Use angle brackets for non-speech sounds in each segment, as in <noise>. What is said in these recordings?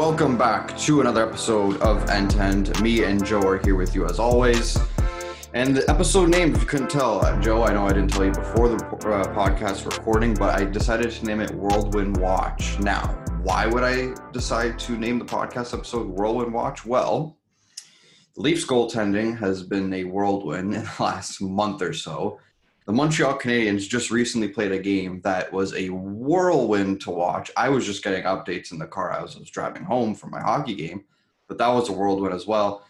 Welcome back to another episode of End to End. Me and Joe are here with you as always. And the episode name, if you couldn't tell, uh, Joe, I know I didn't tell you before the uh, podcast recording, but I decided to name it Whirlwind Watch. Now, why would I decide to name the podcast episode Whirlwind Watch? Well, Leafs goaltending has been a whirlwind in the last month or so. The Montreal Canadiens just recently played a game that was a whirlwind to watch. I was just getting updates in the car as I was driving home from my hockey game, but that was a whirlwind as well.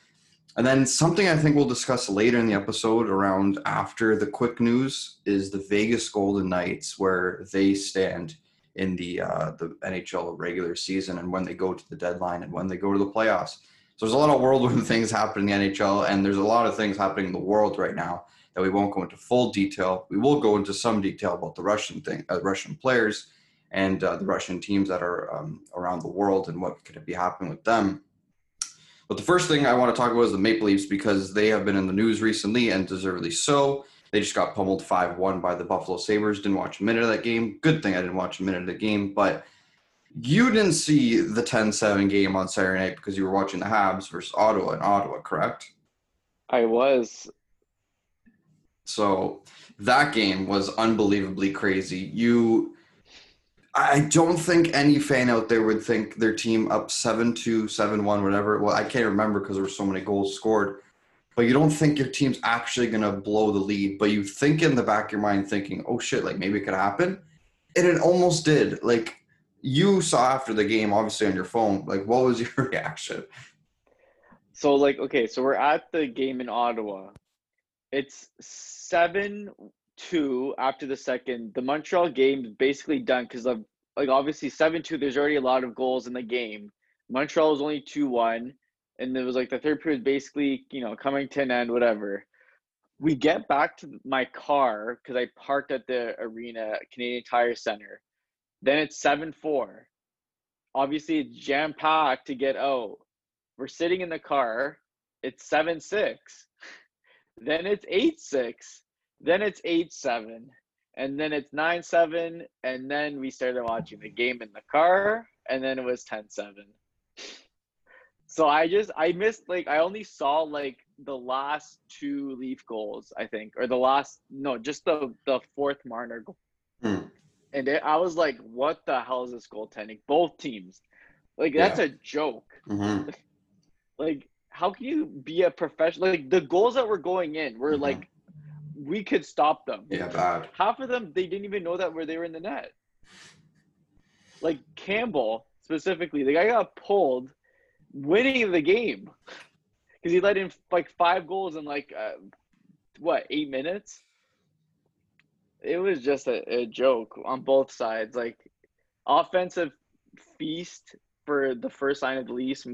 And then something I think we'll discuss later in the episode around after the quick news is the Vegas Golden Knights, where they stand in the uh, the NHL regular season and when they go to the deadline and when they go to the playoffs. So there's a lot of whirlwind <laughs> things happening in the NHL, and there's a lot of things happening in the world right now that we won't go into full detail. We will go into some detail about the Russian thing, uh, Russian players, and uh, the Russian teams that are um, around the world and what could be happening with them. But the first thing I want to talk about is the Maple Leafs because they have been in the news recently and deservedly so. They just got pummeled 5 1 by the Buffalo Sabres. Didn't watch a minute of that game. Good thing I didn't watch a minute of the game. But you didn't see the 10 7 game on Saturday night because you were watching the Habs versus Ottawa in Ottawa, correct? I was. So that game was unbelievably crazy. You I don't think any fan out there would think their team up 7 2, 7 1, whatever. Well, I can't remember because there were so many goals scored. But you don't think your team's actually going to blow the lead. But you think in the back of your mind, thinking, oh shit, like maybe it could happen. And it almost did. Like you saw after the game, obviously on your phone, like what was <laughs> your reaction? So, like, okay, so we're at the game in Ottawa. It's 7 two after the second. The Montreal game basically done because of like obviously seven two. There's already a lot of goals in the game. Montreal was only two one, and it was like the third period basically you know coming to an end. Whatever. We get back to my car because I parked at the arena, Canadian Tire Center. Then it's seven four. Obviously, it's jam packed to get out. We're sitting in the car. It's seven six. Then it's eight six then it's 8 7. And then it's 9 7. And then we started watching the game in the car. And then it was 10 7. So I just, I missed, like, I only saw, like, the last two Leaf goals, I think. Or the last, no, just the, the fourth Marner goal. Hmm. And it, I was like, what the hell is this goaltending? Both teams. Like, that's yeah. a joke. Mm-hmm. <laughs> like, how can you be a professional? Like, the goals that were going in were, mm-hmm. like, we could stop them. Yeah, bad. Half of them they didn't even know that where they were in the net. Like Campbell specifically, the guy got pulled, winning the game because he let in like five goals in like uh, what eight minutes. It was just a, a joke on both sides. Like offensive feast for the first line of the Leafs,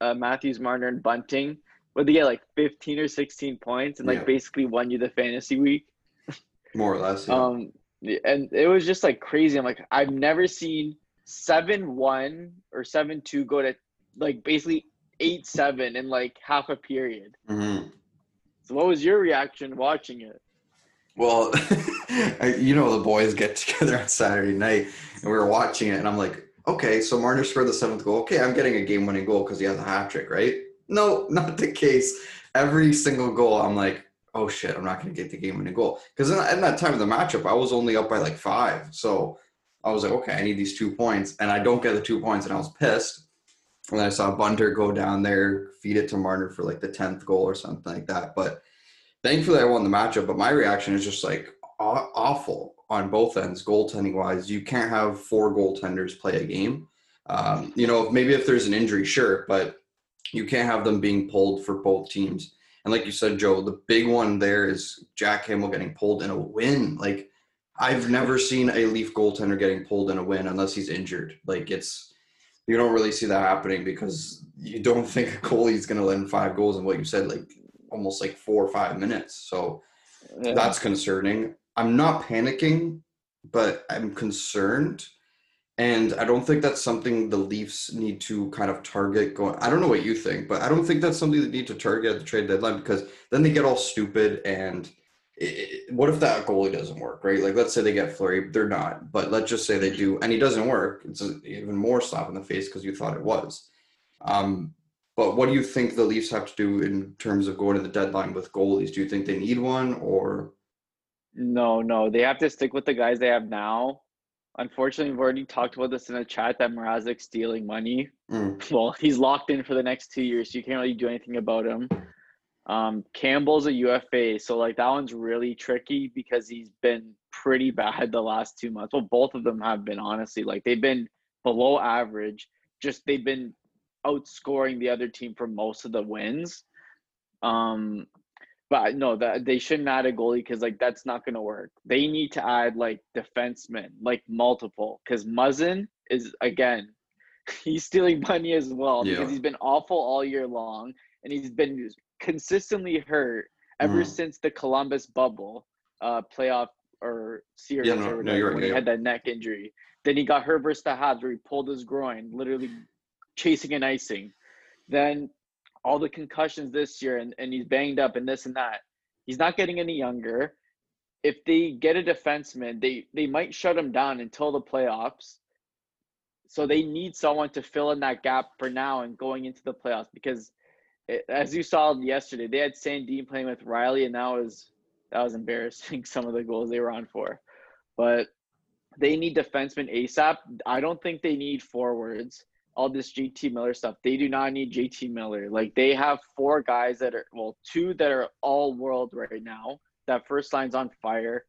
uh, Matthews, Marner, and Bunting what they get like 15 or 16 points and like yeah. basically won you the fantasy week <laughs> more or less yeah. um and it was just like crazy i'm like i've never seen 7-1 or 7-2 go to like basically 8-7 in like half a period mm-hmm. so what was your reaction watching it well <laughs> you know the boys get together on saturday night and we were watching it and i'm like okay so marner scored the seventh goal okay i'm getting a game-winning goal because he has a hat trick right no, <laughs> not the case. Every single goal, I'm like, oh shit, I'm not going to get the game winning goal. Because in, in, that time of the matchup, I was only up by like five. So I was like, okay, I need these two points. And I don't get the two points. And I was pissed. And then I saw Bunter go down there, feed it to Marner for like the 10th goal or something like that. But thankfully, I won the matchup. But my reaction is just like awful on both ends, goaltending wise. You can't have four goaltenders play a game. Um, you know, maybe if there's an injury, sure. But you can't have them being pulled for both teams. And like you said, Joe, the big one there is Jack Campbell getting pulled in a win. Like I've never seen a Leaf goaltender getting pulled in a win unless he's injured. Like it's you don't really see that happening because you don't <laughs> think a goalie's going to in five goals in what you said, like almost like four or five minutes. So yeah. that's concerning. I'm not panicking, but I'm concerned and I don't think that's something the Leafs need to kind of target going. I don't know what you think, but I don't think that's something they need to target at the trade deadline because then they get all stupid. And it, what if that goalie doesn't work, right? Like, let's say they get Fleury, they're not, but let's just say they do, and he doesn't work. It's even more slap in the face because you thought it was. Um, but what do you think the Leafs have to do in terms of going to the deadline with goalies? Do you think they need one or? No, no, they have to stick with the guys they have now. Unfortunately, we've already talked about this in the chat that Mrazek's stealing money. Mm. <laughs> Well, he's locked in for the next two years, so you can't really do anything about him. Um, Campbell's a UFA, so like that one's really tricky because he's been pretty <laughs> bad the last two months. Well, both of them have been honestly like they've been below average. Just they've been outscoring the other team for most of the wins. Um, but no, that they shouldn't add a goalie because like that's not gonna work. They need to add like defensemen, like multiple, because Muzzin is again, <laughs> he's stealing money as well Yeah. because he's been awful all year long and he's been consistently hurt ever Mhm. since the Columbus bubble uh playoff or series Yeah, no, or whatever you're right, when yeah, he had that neck injury. Then he got hurt versus the Habs where he pulled his groin, literally chasing and icing. Then all the concussions this year and, and he's banged up and this and that. He's not getting any younger. If they get a defenseman, they they might shut him down until the playoffs. So they need someone to fill in that gap for now and going into the playoffs because it, as you saw yesterday, they had Sandin playing with Rielly and that was that was embarrassing <laughs> some of the goals they were on for. But they need defensemen ASAP. I don't think they need forwards. All this JT Miller stuff. They do not need JT Miller. Like they have four guys that are well, two that are all world right now. That first line's on fire.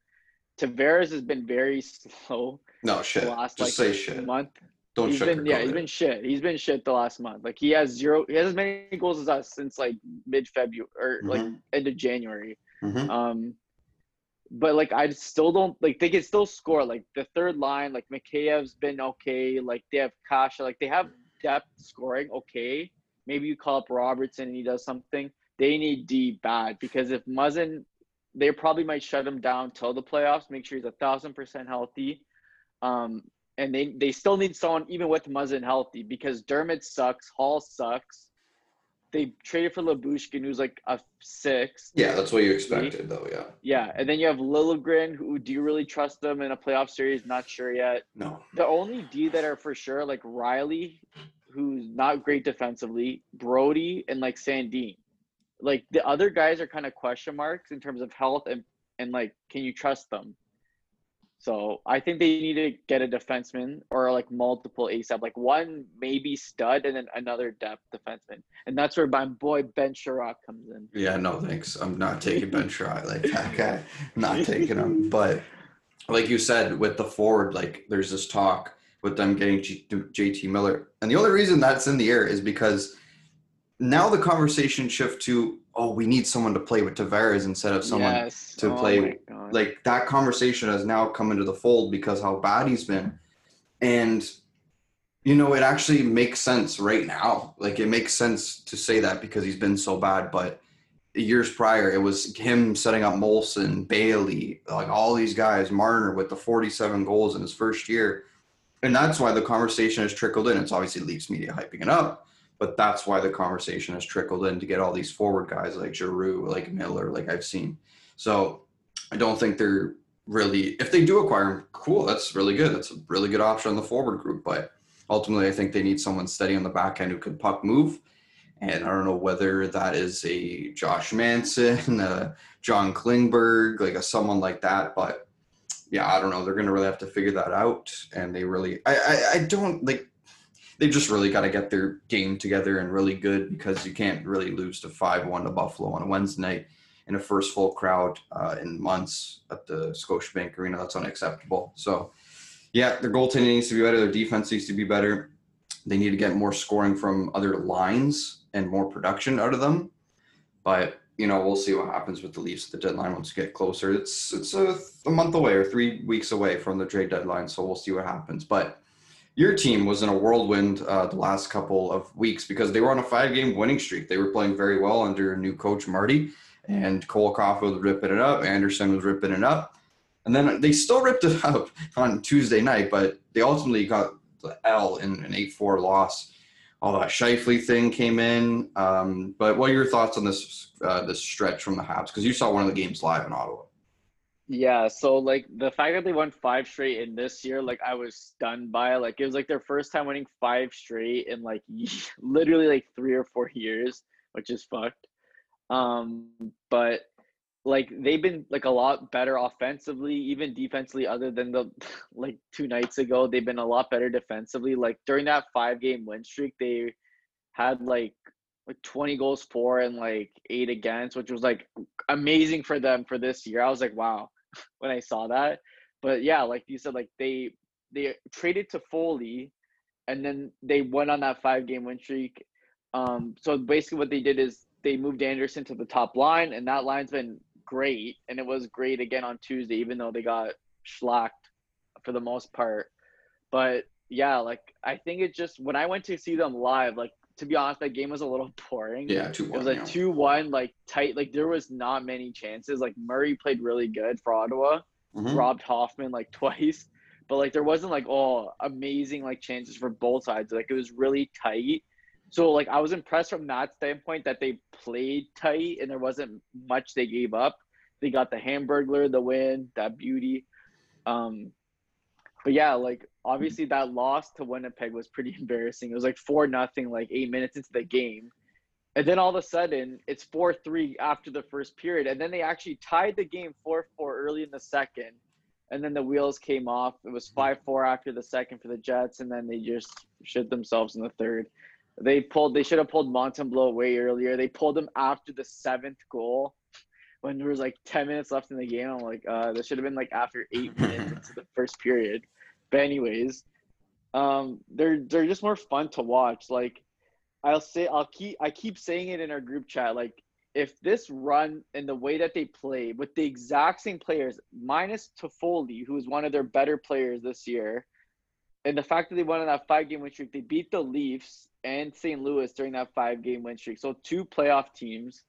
Tavares has been very <laughs> slow No shit. the last Just like say shit. month. Don't he's been yeah, he's been shit. He's been shit the last month. Like he has zero. He has as many goals as us since like mid February or like Mhm. end of January. Mhm. Um, but like I still don't like they can still score. Like the third line, like Mikheyev's been okay. Like they have Kase, like they have depth scoring okay. Maybe you call up Robertson and he does something. They need D bad because if Muzzin, they probably might shut him down till the playoffs. Make sure he's a thousand percent healthy. Um, and they they still need someone even with Muzzin healthy because Dermott sucks, Holl sucks. They traded for Lyubushkin, who's like a six. Yeah, that's what you expected, though. Yeah. Yeah, and then you have Liljegren, who do you really trust them in a playoff series? Not sure yet. No. The only D that are for sure, like Rielly, who's not great defensively, Brodie, and like Sandin. Like the other guys are kind of question marks in terms of health and and like can you trust them? So I think they need to get a defenseman or like multiple ASAP, like one maybe stud and then another depth defenseman, and that's where my boy Ben Chiarot comes in. Yeah, no, thanks. I'm not taking Ben Chiarot like that guy. Not taking him. But like you said, with the forward, like there's this talk with them getting G- JT Miller, and the only reason that's in the air is because now the conversation shift to oh, we need someone to play with Tavares instead of someone yes. to Oh play like that conversation has now come into the fold because how bad he's been. And you know it actually makes sense right now. Like it makes sense to say that because he's been so bad but years prior it was him setting up Molson, Bailey like all these guys Marner with the 47 goals in his first year. And that's why the conversation has trickled in. It's obviously Leafs media hyping it up but that's why the conversation has trickled in to get all these forward guys like Giroux like Miller like I've seen so I don't think they're really if they do acquire him, cool, that's really good. That's a really good option on the forward group. But ultimately I think they need someone steady on the back end who could puck move. And I don't know whether that is a Josh Manson, <laughs> a John Klingberg, like a someone like that. But yeah, I don't know. They're gonna really have to figure that out. And they really I I, I don't like they just really got to get their game together and really good because you can't really lose to 5-1 to Buffalo on a Wednesday night in a first full crowd uh, in months at the Scotiabank Arena. That's unacceptable. So, yeah, their goaltending needs to be better. Their defense needs to be better. They need to get more scoring from other lines and more production out of them. But you know, we'll see what happens with the Leafs. At the deadline once we get closer. It's it's a, a month away or three weeks away from the trade deadline. So we'll see what happens. But your team was in a whirlwind uh, the last couple of weeks because they were on a five-game winning streak. They were playing very well under new coach Marty and Kolikoff was ripping it up. Anderson was ripping it up. And then they still ripped it <laughs> up on Tuesday night, but they ultimately got the L in an 8 4 loss. All that Scheifele thing came in. Um, but what are your thoughts on this uh, this stretch from the Habs? Because you saw one of the games live in Ottawa. Yeah, so like the fact that they won five straight in this year, like I was stunned by it. Like it was like their first time winning five straight in like <laughs> literally like three or four years, which is fucked. Um, but like they've been like a lot better offensively, even defensively, other than the <laughs> like two nights ago. They've been a lot better defensively. Like during that five game win streak, they had like like 20 goals for and like eight against, which was like amazing for them for this year. I was like, wow, <laughs> when I saw that. But yeah, like you said, like they they traded to Foley, and then they went on that five game win streak. Um, so basically what they did is they moved Anderson to the top line and that line's been great. And it was great again on Tuesday, even though they got schlacked for the most part. But yeah, like I think it just when I went to see them live, like to be honest, that game was a little <laughs> boring. Yeah, two one. It was like two one, like tight. Like there was not many chances. Like Murray played really good for Ottawa, mm-hmm. robbed Hoffman like <laughs> twice, but like there wasn't like oh amazing like chances for both sides. Like it was really tight. So like I was impressed from that standpoint that they played tight and there wasn't much they gave up. They got the Hamburglar, the win, that beauty. Um, but yeah, like hmm. obviously that loss to Winnipeg was pretty <laughs> embarrassing. It was like four nothing, like eight minutes into the game. And then all of a sudden it's four three after the first period. And then they actually tied the game four four early in the second. And then the wheels came off. It was five four after the second for the Jets, and then they just shit themselves in the third. They pulled they should have pulled Montembeault way earlier. They pulled him after the seventh goal when there was like 10 minutes left in the game. I'm like, uh, this should have been like after eight <laughs> minutes into the first period. But anyways, um, they're they're just more fun to watch. Like I'll say, I'll keep I keep saying it in our group chat. Like if this run and the way that they play with the exact same players, minus Toffoli, who is one of their better players this year, and the fact that they won on that five game win streak, they beat the Leafs and St. Louis during that five game win streak. So two playoff teams.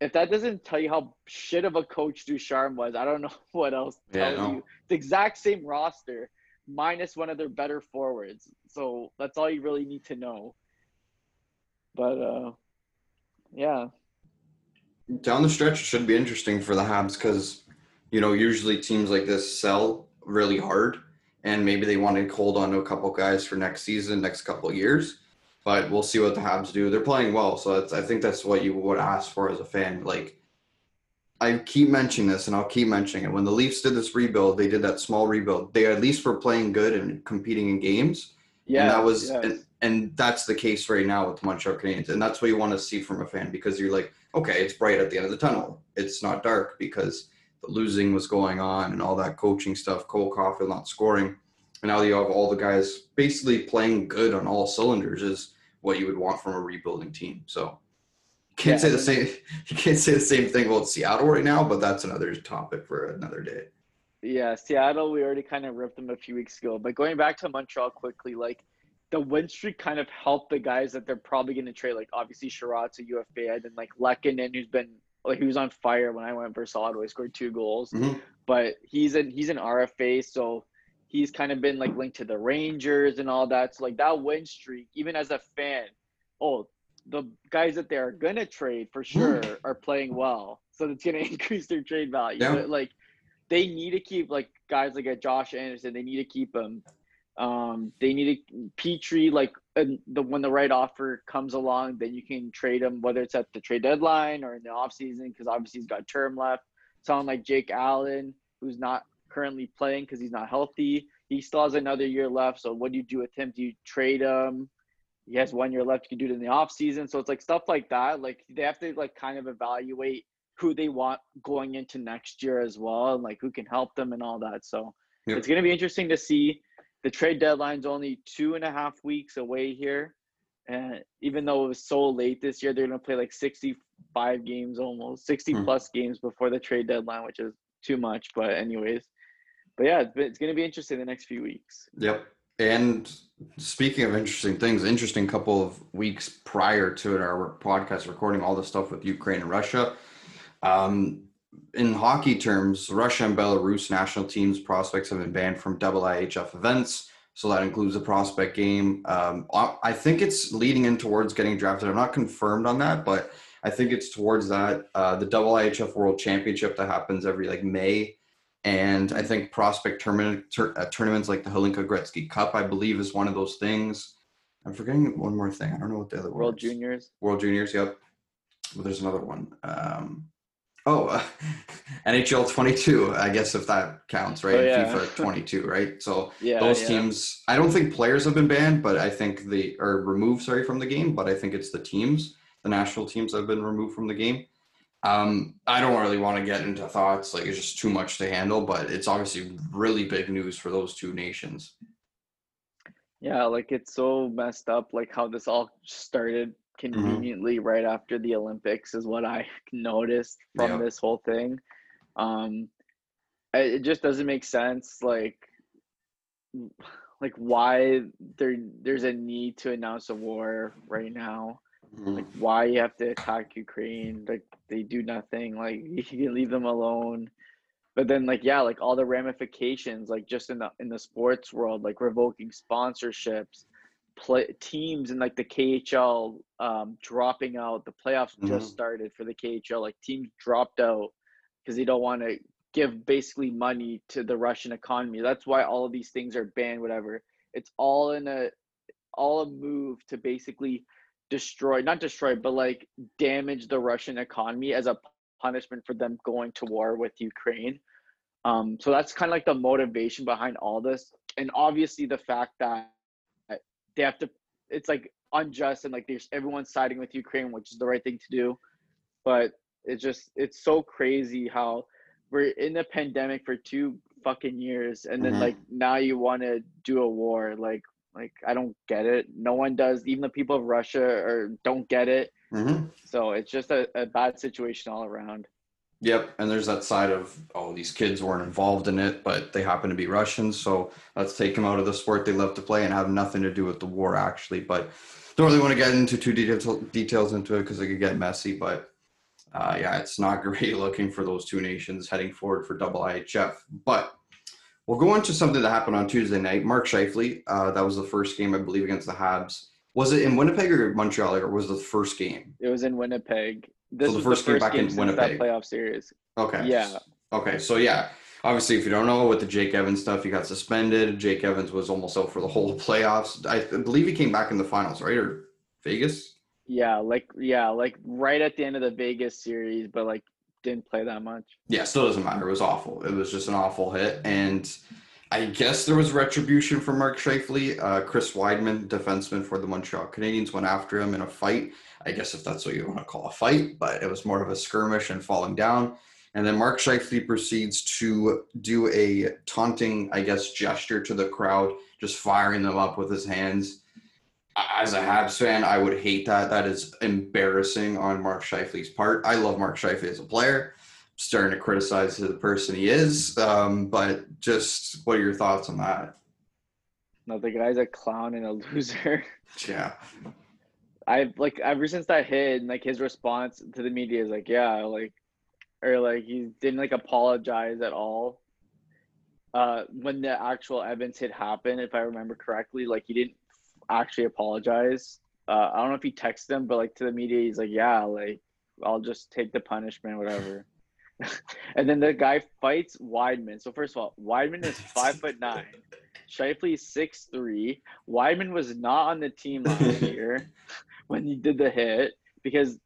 If that doesn't tell you how shit of a coach Ducharme was, I don't know <laughs> what else tells yeah, no. you. The exact same roster minus one of their better forwards. So that's all you really need to know. But uh, yeah. Down the stretch, it should be interesting for the Habs because, you know, usually teams like this sell really hard, and maybe they want to hold on to a couple guys for next season, next couple years. But we'll see what the Habs do. They're playing well, so I think that's what you would ask for as a fan. Like I keep mentioning this and I'll keep mentioning it. When the Leafs did this rebuild, they did that small rebuild. They at least were playing good and competing in games. Yeah. And that was yes. and, and that's the case right now with the Montreal Canadiens. And that's what you want to see from a fan because you're like, okay, it's bright at the end of the tunnel. It's not dark because the losing was going on and all that coaching stuff, Cole Caufield not scoring. And now you have all the guys basically playing good on all cylinders is what you would want from a rebuilding team. So can't yeah, say the same. <laughs> You can't say the same thing about Seattle right now, but that's another topic for another day. Yeah, Seattle. We already kind of ripped them a few weeks ago, but going back to Montreal quickly, like the win streak kind of helped the guys that they're probably going to trade. Like obviously Chiarot to UFA, and then like Lehkonen, who's been like he was on fire when I went for Ottawa. He scored two goals, mm-hmm. but he's an he's an RFA, so he's kind of been like linked to the Rangers and all that. So like that win streak, even as a fan, oh the guys that they are gonna trade for sure are playing well, so it's gonna <laughs> increase their trade value. Yeah. Like they need to keep like guys like a Josh Anderson. They need to keep him. Um, they need to Petry like the when the right offer comes along, then you can trade him whether it's at the trade deadline or in the off season because obviously he's got term left. Someone like Jake Allen, who's not currently playing because he's not healthy, he still has another year left. So what do you do with him? Do you trade him? he has one year left. You can do it in the off season. So it's like stuff like that. Like they have to like kind of evaluate who they want going into next year as well, and like who can help them and all that. So yep. it's gonna be interesting to see. The trade deadline's only two and a half weeks away here, and even though it was so late this year, they're gonna play like sixty-five games almost, sixty hmm. plus games before the trade deadline, which is too much. But anyways, but yeah, it's, it's gonna be interesting the next few weeks. Yep. And speaking of interesting things, interesting couple of weeks prior to it, our podcast recording all the stuff with Ukraine and Russia. Um, in hockey terms, Russia and Belarus national teams prospects have been banned from double IHF events. So that includes the prospect game. Um, I think it's leading in towards getting drafted. I'm not confirmed on that, but I think it's towards that. Uh, the double IHF World Championship that happens every like May And I think prospect tournament, tur- uh, tournaments like the Hlinka Gretzky Cup, I believe, is one of those things. I'm forgetting one more thing. I don't know what the other World. Juniors. World Juniors, yep. Well, there's another one. Um, oh, <laughs> uh, NHL 22, I guess if that counts, right? Oh, yeah. FIFA 22, right? So <laughs> Yeah. those yeah. teams, I don't think players have been banned, but I think they are removed, sorry, from the game. But I think it's the teams, the national teams, have been removed from the game. Um, I don't really want to get into thoughts, like it's just too much to handle. But it's obviously really big news for those two nations. Yeah, like it's so messed up, like how this all started Mm-hmm. conveniently right after the Olympics is what I <laughs> noticed from Yeah. this whole thing. Um, it it just doesn't make sense, like, like why there there's a need to announce a war right now. Like why you have to attack Ukraine? Like they do nothing. Like <laughs> you can leave them alone. But then like yeah, like all the ramifications, like just in the in the sports world, like revoking sponsorships, play teams in like the KHL um, dropping out. The playoffs just Mhm. started for the KHL. Like teams dropped out because they don't want to give basically money to the Russian economy. That's why all of these things are banned. Whatever. It's all in a all a move to basically destroy not destroy but like damage the russian economy as a punishment for them going to war with ukraine. Um so that's kind of like the motivation behind all this. And obviously the fact that they have to it's like unjust and like there's everyone's siding with ukraine which is the right thing to do. But it's just it's so crazy how we're in a pandemic for two fucking years and then Mhm. like now you want to do a war like like i don't get it no one does even the people of russia or don't get it hmm so it's just a, a bad situation all around Yep, and there's that side of oh these kids weren't involved in it, but they happen to be Russians, so let's take them out of the sport they love to play and have nothing to do with the war actually. But don't really want to get into too detail, details into it because it could get messy. But uh, yeah, it's not <laughs> great looking for those two nations heading forward for double IHF. But we'll go into something that happened on Tuesday night. Mark Scheifele, uh, that was the first game I believe against the Habs. Was it in Winnipeg or Montreal, or was it the first game? it was in winnipeg this was the was first the game first back game in Winnipeg. that playoff series Okay. Yeah. Okay. So yeah, obviously, if you don't know with the Jake Evans stuff, he got suspended. Jake Evans was almost out for the whole <laughs> playoffs. I believe he came back in the finals, right? Or Vegas? yeah like yeah like right at the end of the vegas series but like didn't play that much Yeah. Still doesn't matter. It was awful. It was just an awful hit, and I guess there was retribution for Mark Scheifele. Uh, Chris Wideman, defenseman for the Montreal Canadiens, went after him in a fight. I guess if that's what you want to call a fight, but it was more of a skirmish and falling down. And then Mark Scheifele proceeds to do a taunting, I guess, gesture to the crowd, just firing them up with his hands. As a Habs fan, I would hate that. That is embarrassing on Mark Scheifele's part. I love Mark Scheifele as a player. I'm starting to criticize the person he is, um, but just what are your thoughts on that? no the guy's a clown and a <laughs> loser Yeah. I've like ever since that hit and like his response to the media is like, yeah, like or like he didn't like apologize at all. Uh when the actual Evans hit happened, if I remember correctly, like he didn't actually apologize. Uh I don't know if he texted them, but like to the media he's like, Yeah, like I'll just take the punishment, whatever. <laughs> and then the guy fights Wideman. So first of all, Wideman is <laughs> five foot nine. Scheifele is six three. Wideman was not on the team last <laughs> year when he did the hit because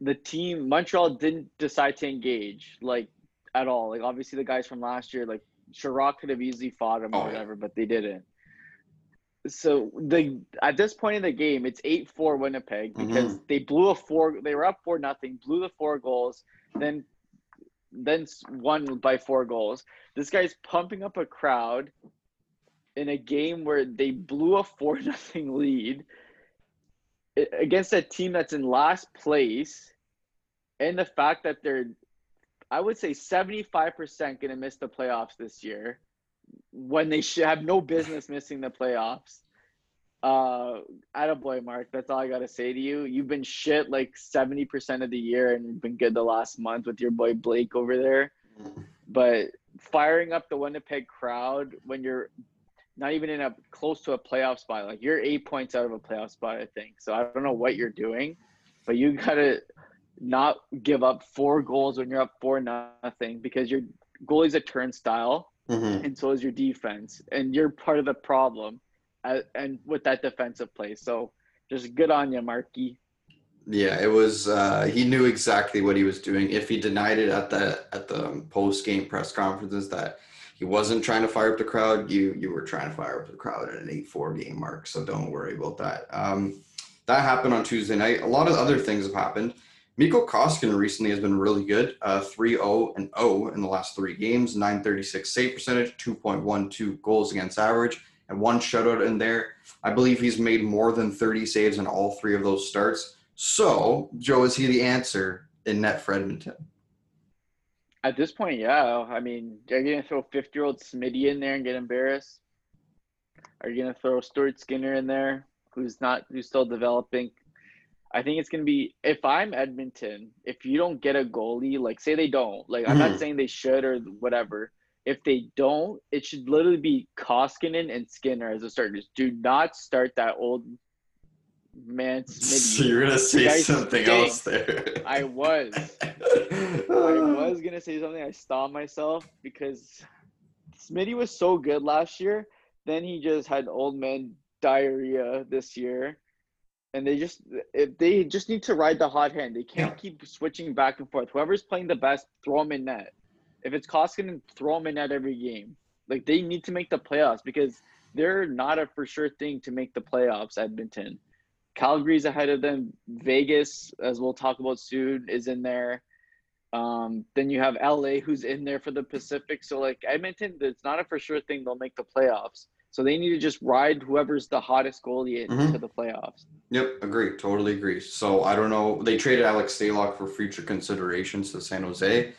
the team Montreal didn't decide to engage like at all. Like obviously the guys from last year, like Chiarot could have easily fought him Oh, or yeah. whatever, but they didn't. So the at this point in the game, it's eight four Winnipeg mm-hmm. because they blew a four. They were up four nothing, blew the four goals, then then won by four goals. This guy's pumping up a crowd in a game where they blew a four <laughs> nothing lead against a team that's in last place, and the fact that they're, I would say, seventy five percent going to miss the playoffs this year, when they should have no business missing the playoffs. Uh, attaboy, Mark. That's all I gotta say to you. You've been shit like seventy percent of the year, and been good the last month with your boy Blake over there. But firing up the Winnipeg crowd when you're not even in a close to a playoff spot, like you're eight points out of a playoff spot, I think. So I don't know what you're doing, but you gotta not give up four goals when you're up four nothing because you're goalie's a turnstile, Mhm. and so is your defense, and you're part of the problem, uh, and with that defensive play. So just good on you, Marky. Yeah, it was. Uh, he knew exactly what he was doing. If he denied it at the at the post game press conferences that he wasn't trying to fire up the crowd, you you were trying to fire up the crowd at an eight four game mark. So don't worry about that. Um, that happened on Tuesday night. A lot of other things have happened. Mikko Koskinen recently has been really good. Uh, 3-0 and 0 in the last three games. 936 save percentage, 2.12 goals against average, and one shutout in there. I believe he's made more than 30 saves in all three of those starts. So, Joe, is he the answer in net for Edmonton? At this point, yeah. I mean, are you gonna throw fifty-year-old Smitty in there and get embarrassed? Are you gonna throw Stuart Skinner in there, who's not, who's still developing? I think it's gonna be if I'm Edmonton, if you don't get a goalie, like say they don't, like I'm not mm. saying they should or whatever. If they don't, it should literally be Koskinen and Skinner as the starters. Do not start that old man Smitty. you're gonna say something else there. I was. I was gonna say something. I stopped myself because Smitty was so good last year. Then he just had old man diarrhea this year, and they just if they just need to ride the hot hand. They can't keep switching back and forth. Whoever's playing the best, throw them in net. If it's Koskinen, throw him in net every game. Like they need to make the playoffs because they're not a for sure thing to make the playoffs. Edmonton, Calgary's ahead of them. Vegas, as we'll talk about soon, is in there. Um, then you have LA who's in there for the Pacific. So like Edmonton, it's not a for sure thing they'll make the playoffs. So they need to just ride whoever's the hottest goalie into Mhm. the playoffs. Yep, agree. Totally agree. So I don't know. They traded Alex Stalock for future considerations to San Jose.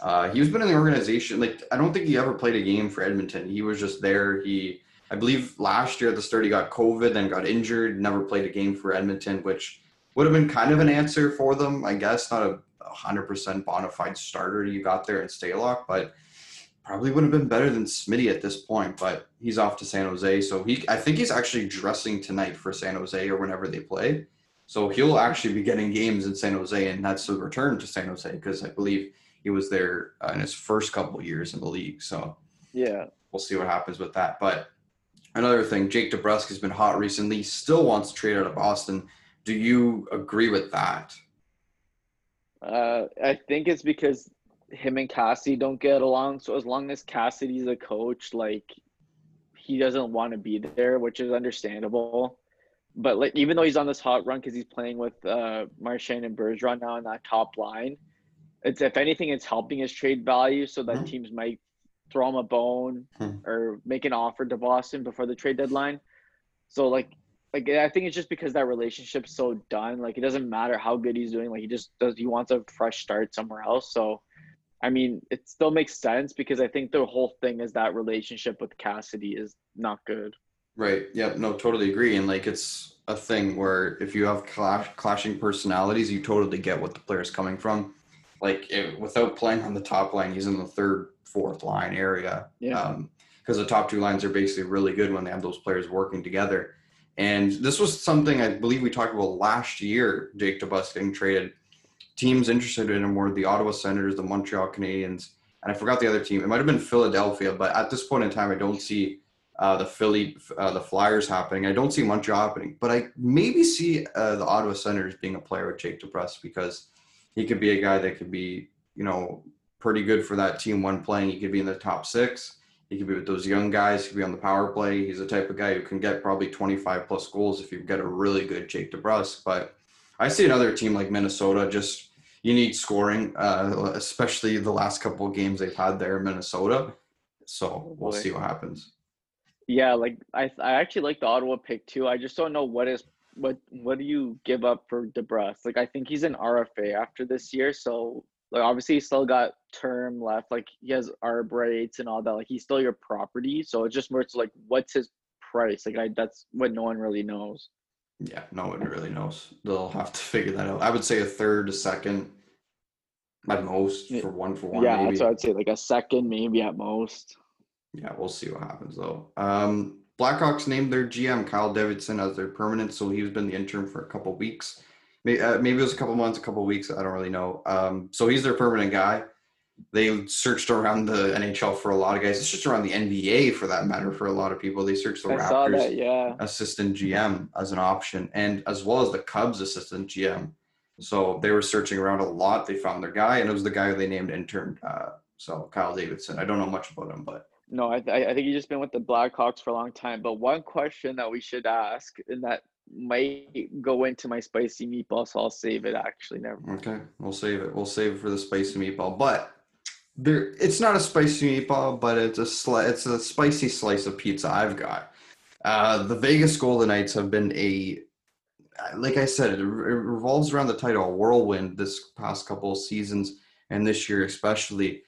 Uh, he's been in the organization. Like I don't think he ever played a game for Edmonton. He was just there. He, I believe, last year at the start he got COVID, then got injured. Never played a game for Edmonton, which would have been kind of an answer for them, I guess. Not a hundred percent bona fide starter you got there in Stalock, but probably would have been better than Smitty at this point. But he's off to San Jose, so he, I think he's actually dressing tonight for San Jose or whenever they play. So he'll actually be getting games in San Jose, and that's a return to San Jose because I believe he was there uh, in his first couple years in the league. So Yeah. we'll see what happens with that. But another thing, Jake DeBrusk has been hot recently. Still wants to trade out of Boston. Do you agree with that? Uh, I think it's because him and Cassidy don't get along. So as long as Cassidy's a coach, like he doesn't want to be there, which is understandable. But like even though he's on this hot run because he's playing with uh Marchand and Bergeron now in that top line, it's if anything, it's helping his trade value so that Mhm. teams might throw him a bone Hmm. or make an offer to Boston before the trade deadline. So like like I think it's just because that relationship's so done. Like it doesn't matter how good he's doing. Like he just does. He wants a fresh start somewhere else. So, I mean, it still makes sense because I think the whole thing is that relationship with Cassidy is not good. Right. Yeah. No, totally agree. And like it's a thing where if you have clash, clashing personalities, you totally get what the player's coming from. Like it, without playing on the top line, he's in the third, fourth line area. Yeah. Um, because the top two lines are basically really good when they have those players working together. And this was something I believe we talked about last year. Jake DeBrusk getting traded. Teams interested in him were the Ottawa Senators, the Montreal Canadiens, and I forgot the other team. It might have been Philadelphia, but at this point in time, I don't see uh, the Philly, uh, the Flyers happening. I don't see Montreal happening, but I maybe see uh, the Ottawa Senators being a player with Jake DeBrusk because he could be a guy that could be, you know, pretty good for that team when playing. He could be in the top six. He could be with those young guys. He could be on the power play. He's the type of guy who can get probably 25 plus goals if you get a really good Jake DeBrusk. But I see another team like Minnesota just you need scoring, uh, especially the last couple of games they've had there in Minnesota. So we'll see what happens. Yeah, like I I actually like the Ottawa pick too. I just don't know what is what what do you give up for DeBrusk? Like I think he's an RFA after this year, so like obviously he's still got term left. Like he has arb rates and all that. Like he's still your property. So it's just more to like what's his price? Like I that's what no one really knows. Yeah, no one really knows. They'll have to figure that out. I would say a third, a second, at most for one for one. yeah, maybe. that's what I'd say. Like a second, maybe at most. Yeah, we'll see what happens though. Um, Blackhawks named their GM Kyle Davidson as their permanent, so he's been the interim for a couple weeks. Maybe, uh, maybe it was a couple months, a couple weeks. I don't really know. Um, so he's their permanent guy. They searched around the NHL for a lot of guys. It's just around the NBA for that matter for a lot of people. They searched the I Raptors that. Yeah. assistant GM as an option, and as well as the Cubs assistant GM. So they were searching around a lot. They found their guy, and it was the guy they named intern. Uh, so Kyle Davidson. I don't know much about him, but No, I, th- I think he's just been with the Blackhawks for a long time. But one question that we should ask, and that might go into my spicy meatball, so I'll save it. Actually, never. mind. okay, we'll save it. We'll save it for the spicy meatball. But there, it's not a spicy meatball, but it's a sli- it's a spicy slice of pizza I've got. Uh, the Vegas Golden Knights have been a, like I said, it, it revolves around the title, whirlwind this past couple seasons, and this year especially.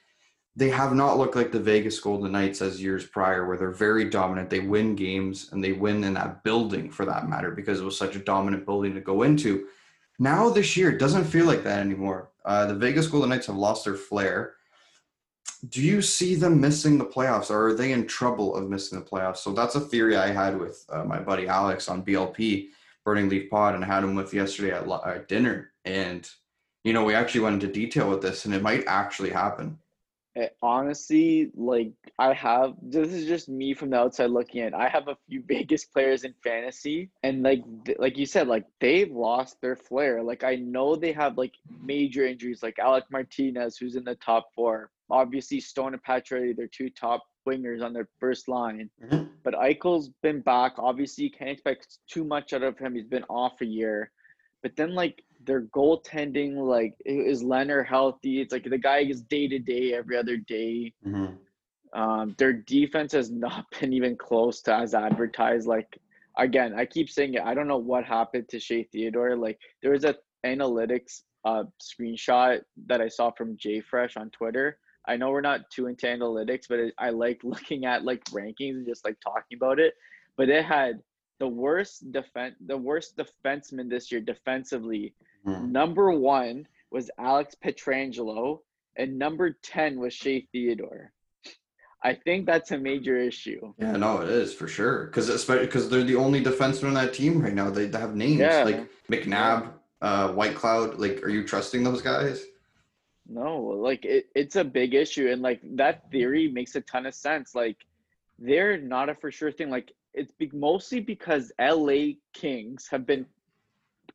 They have not looked like the Vegas Golden Knights as years prior, where they're very dominant. They win games and they win in that building for that matter because it was such a dominant building to go into. Now this year, it doesn't feel like that anymore. Uh, the Vegas Golden Knights have lost their flair. Do you see them missing the playoffs, or are they in trouble of missing the playoffs? So that's a theory I had with uh, my buddy Alex on BLP, Burning Leaf Pod, and I had him with yesterday at, at dinner. And you know, we actually went into detail with this, and it might actually happen. Eh, honestly, like I have this is just me from the outside looking in. I have a few <laughs> Vegas players in fantasy, and like th- like you said, like they've lost their flair. Like I know they have like major injuries, like Alec Martinez, who's in the top four. Obviously, Stone and Pacioretty, they're two top wingers on their first line. Mhm. But Eichel's been back. Obviously, you can't expect too much out of him. He's been off a year. But then, like, their goaltending, like, is Leonard healthy? It's like the guy is day to day every other day. Um, their defense has not <laughs> been even close to as advertised. Like, again, I keep saying it. I don't know what happened to Shea Theodore. Like, there was a analytics uh, screenshot that I saw from JFresh on Twitter. I know we're not too into analytics, but it, I like looking at like rankings and just like talking about it. But it had the worst defense, the worst defenseman this year defensively. Mhm. Number one was Alex Pietrangelo, and number ten was Shea Theodore. I think that's a major issue. Yeah, no, it is for sure. Because especially because they're the only defenseman on that team right now. They, they have names Yeah. like McNabb, uh, Whitecloud. Like, are you trusting those guys? No, like it, it's a big issue, and like that theory makes a ton of sense. Like they're not a for sure thing. Like it's be- mostly because LA Kings have been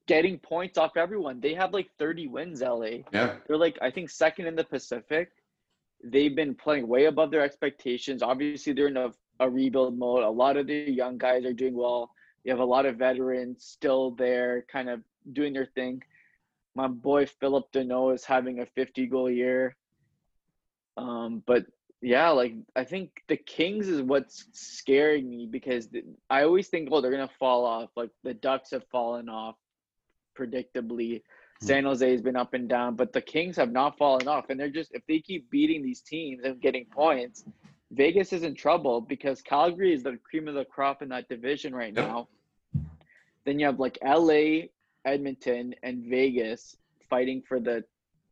getting points off everyone. They have like 30 wins. LA. Yeah. They're like I think second in the Pacific. They've been playing way above their expectations. Obviously, they're in a, a rebuild mode. A lot of the young guys are doing well. You have a lot of veterans still there, kind of doing their thing. My boy Phillip Danault is having a 50 goal year. Um, but yeah, like I think the Kings is what's scaring me because I always think, oh, they're gonna fall off. Like the Ducks have fallen off predictably. San Jose has been up and down, but the Kings have not fallen off, and they're just if they keep beating these teams and getting points, Vegas is in trouble because Calgary is the cream of the crop in that division right now. Then you have like LA, Edmonton, and Vegas fighting for the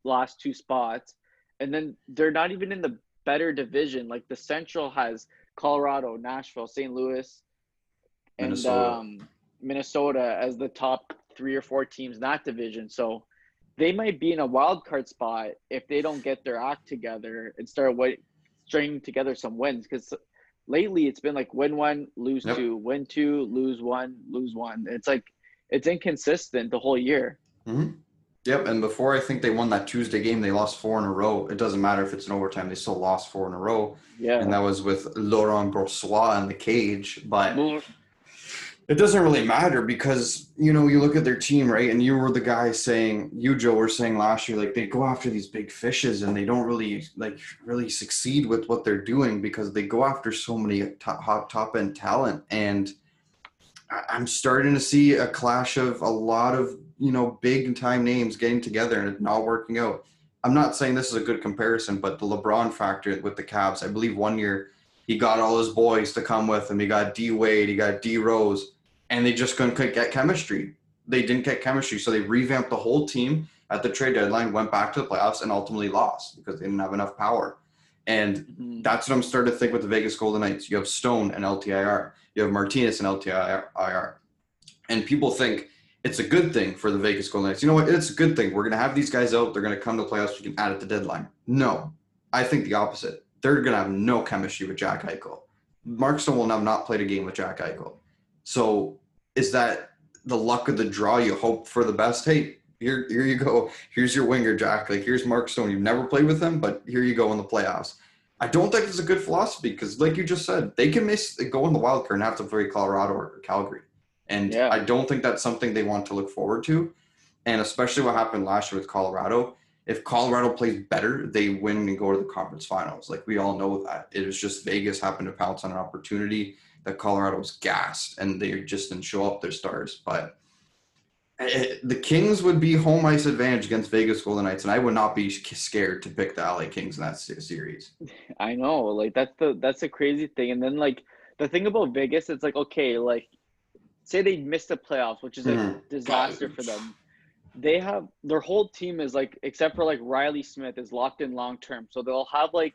last two spots, and then they're not even in the better division. Like the Central has Colorado, Nashville, St. Louis, and Minnesota. um, Minnesota as the top three or four teams in that division. So they might be in a wild card spot if they don't get their act together and start what stringing together some wins. Because lately it's been like win one, lose Yep. two, win two, lose one, lose one. It's like it's inconsistent the whole year. hmm Yep. And before I think they won that Tuesday game, they lost four in a row. It doesn't matter if it's an overtime; they still lost four in a row, Yeah. and that was with Laurent Brossoit in the cage. But it doesn't really matter because you know you look at their team right and you were the guy saying you joe were saying last year like they go after these big fishes and they don't really like really succeed with what they're doing because they go after so many top top, end talent and i'm starting to see a clash of a lot of you know big time names getting together and not working out i'm not saying this is a good comparison but the lebron factor with the Cavs, i believe one year he got all his boys to come with him he got d wade he got d rose and they just couldn't get chemistry. They didn't get chemistry, so they revamped the whole team at the trade deadline, went back to the playoffs, and ultimately lost because they didn't have enough power. And mhm. that's what I'm starting to think with the Vegas Golden Knights. You have Stone and LTIR, you have Martinez and LTIR, and people think it's a good thing for the Vegas Golden Knights. You know what? It's a good thing. We're gonna have these guys out. They're gonna come to playoffs. We can add at the deadline. No, I think the opposite. They're gonna have no chemistry with Jack Eichel. Mark Stone will have not played a game with Jack Eichel. So is that the luck of the draw? You hope for the best. Hey, here, here you go. Here's your winger, Jack. Like here's Mark Stone. You've never played with him, but here you go in the playoffs. I don't think it's a good philosophy because, like you just said, they can miss go in the wild card and have to play Colorado or Calgary, and Yeah. I don't think that's something they want to look forward to. And especially what happened last year with Colorado. If Colorado plays better, they win and go to the conference finals. Like we all know that. It was just Vegas happened to pounce on an opportunity that Colorado was gassed and they just didn't show up their stars. But the Kings would be home ice advantage against Vegas Golden Knights, and I would not be scared to pick the LA Kings in that series. <laughs> I know, like that's the that's the crazy thing. And then like the thing about Vegas, it's like okay, like say they miss the playoffs, which is a Mhm. disaster for them. They have their whole team is like except for like Reilly Smith is locked in long term. So they'll have like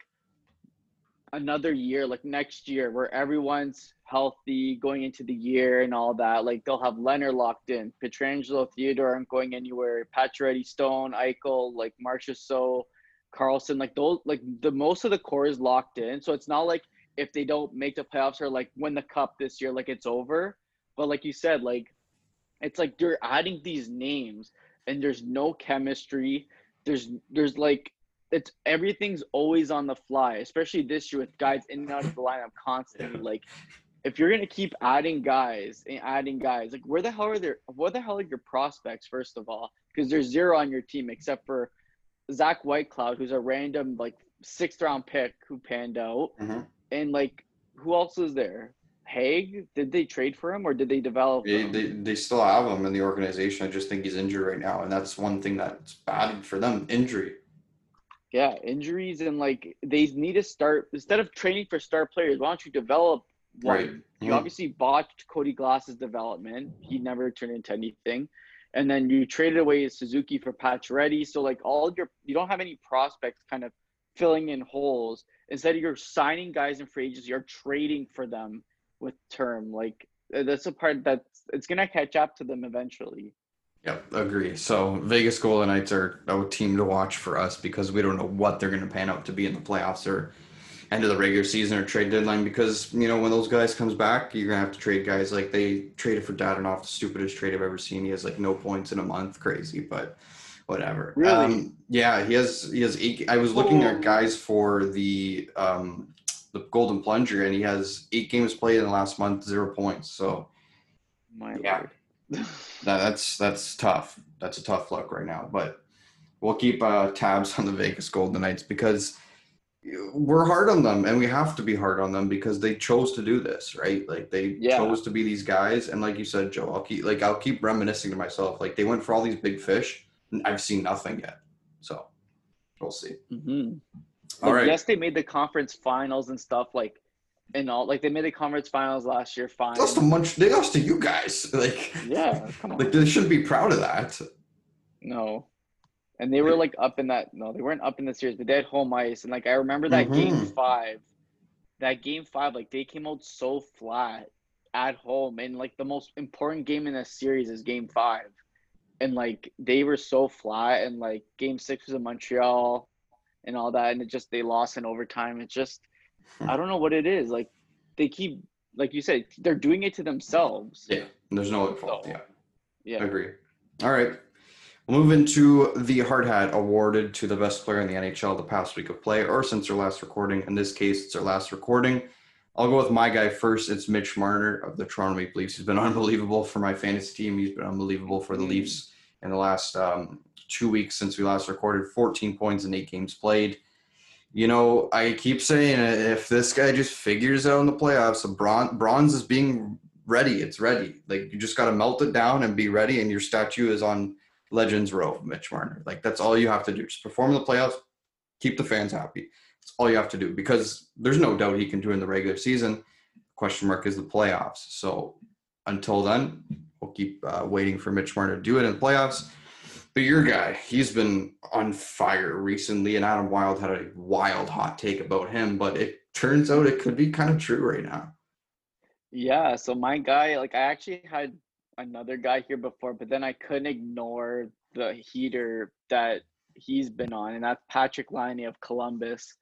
another year, like next year, where everyone's healthy going into the year and all that. Like they'll have Leonard locked in, Pietrangelo, Theodore aren't going anywhere, Pacioretty, Stone, Eichel, like Marcia So, Karlsson, like those, like the most of the core is locked in. So it's not like if they don't make the playoffs or like win the cup this year, like it's over. But like you said, like it's like you're adding these names and there's no chemistry. There's there's like it's everything's always on the fly, especially this year with guys in and out of the lineup constantly. Like if you're gonna keep adding guys and adding guys, like where the hell are there? What the hell are your prospects first of all? Because there's zero on your team except for Zach Whitecloud, who's a random like sixth round pick who panned out, Mhm. and like who else is there? Hague? Did they trade for him or did they develop? They, they, they still have him in the organization. I just think he's injured right now, and that's one thing that's bad for them injury. Yeah, injuries and like they need to start instead of training for star players. Why don't you develop one? Right. You Mhm. obviously botched Cody Glass's development. He never turned into anything. And then you traded away Suzuki for Pacioretty. So like all your you don't have any prospects kind of filling in holes. Instead of you're signing guys in free agents, you're trading for them with term. Like that's a part that's it's gonna catch up to them eventually. Yep, agree. So Vegas Golden Knights are a team to watch for us because we don't know what they're going to pan out to be in the playoffs or end of the regular season or trade deadline. Because you know when those guys comes back, you're gonna have to trade guys like they traded for Dadonov, the stupidest trade I've ever seen. He has like no points in a month, crazy, but whatever. Really? Um, yeah, he has. He has. Eight, I was looking at guys for the um, the Golden Plunger, and he has eight games played in the last month, zero points. So. My Yeah. lord. That, that's that's tough. That's a tough look right now. But we'll keep uh, tabs on the Vegas Golden Knights because we're hard on them, and we have to be hard on them because they chose to do this, right? Like they Yeah. chose to be these guys, and like you said, Joe, I'll keep like I'll keep reminiscing to myself. Like they went for all these big fish, and I've seen nothing yet. So we'll see. Mm-hmm. All right. Yes, they made the conference finals and stuff like, and all like they made the conference finals last year. Fine. They lost to munch. They lost to you guys. <laughs> Like Yeah, come on. like they shouldn't be proud of that. no, and they were like up in that. No, they weren't up in the series, but they had home ice, and like I remember that game Mhm. five. That game five, like they came out so flat at home, and like the most important game in the series is game five, and like they were so flat, and like game six was in Montreal, and all that, and it just they lost in overtime. It's just I don't know what it is. Like they keep, like you said, they're doing it to themselves. Yeah, there's no fault. So- Yeah. Yeah. Agree. All right. We'll move into the hard hat awarded to the best player in the NHL the past week of play, or since our last recording. In this case, it's our last recording. I'll go with my guy first. It's Mitch Marner of the Toronto Maple Leafs. He's been <laughs> unbelievable for my fantasy team. He's been unbelievable for the Mm. Leafs in the last um, two weeks since we last recorded. 14 points in eight games played. You know, I keep saying if this guy just figures out in the playoffs, bron- bronze is being ready. It's ready. Like you just got to melt it down and be ready, and your statue is on Legends Row, Mitch Marner. Like that's all you have to do. Just perform in the playoffs, keep the fans happy. That's all you have to do because there's no doubt he can do in the regular season. Question mark is the playoffs. So until then, we'll keep uh, waiting for Mitch Marner to do it in the playoffs. But your guy, he's been on fire recently, and Adam Wild had a wild hot take about him, but it turns out it could be kind of true right now. Yeah, so my guy, like I actually had another guy here before, but then I couldn't ignore the heater that he's been on, and that's Patrik Laine of Columbus.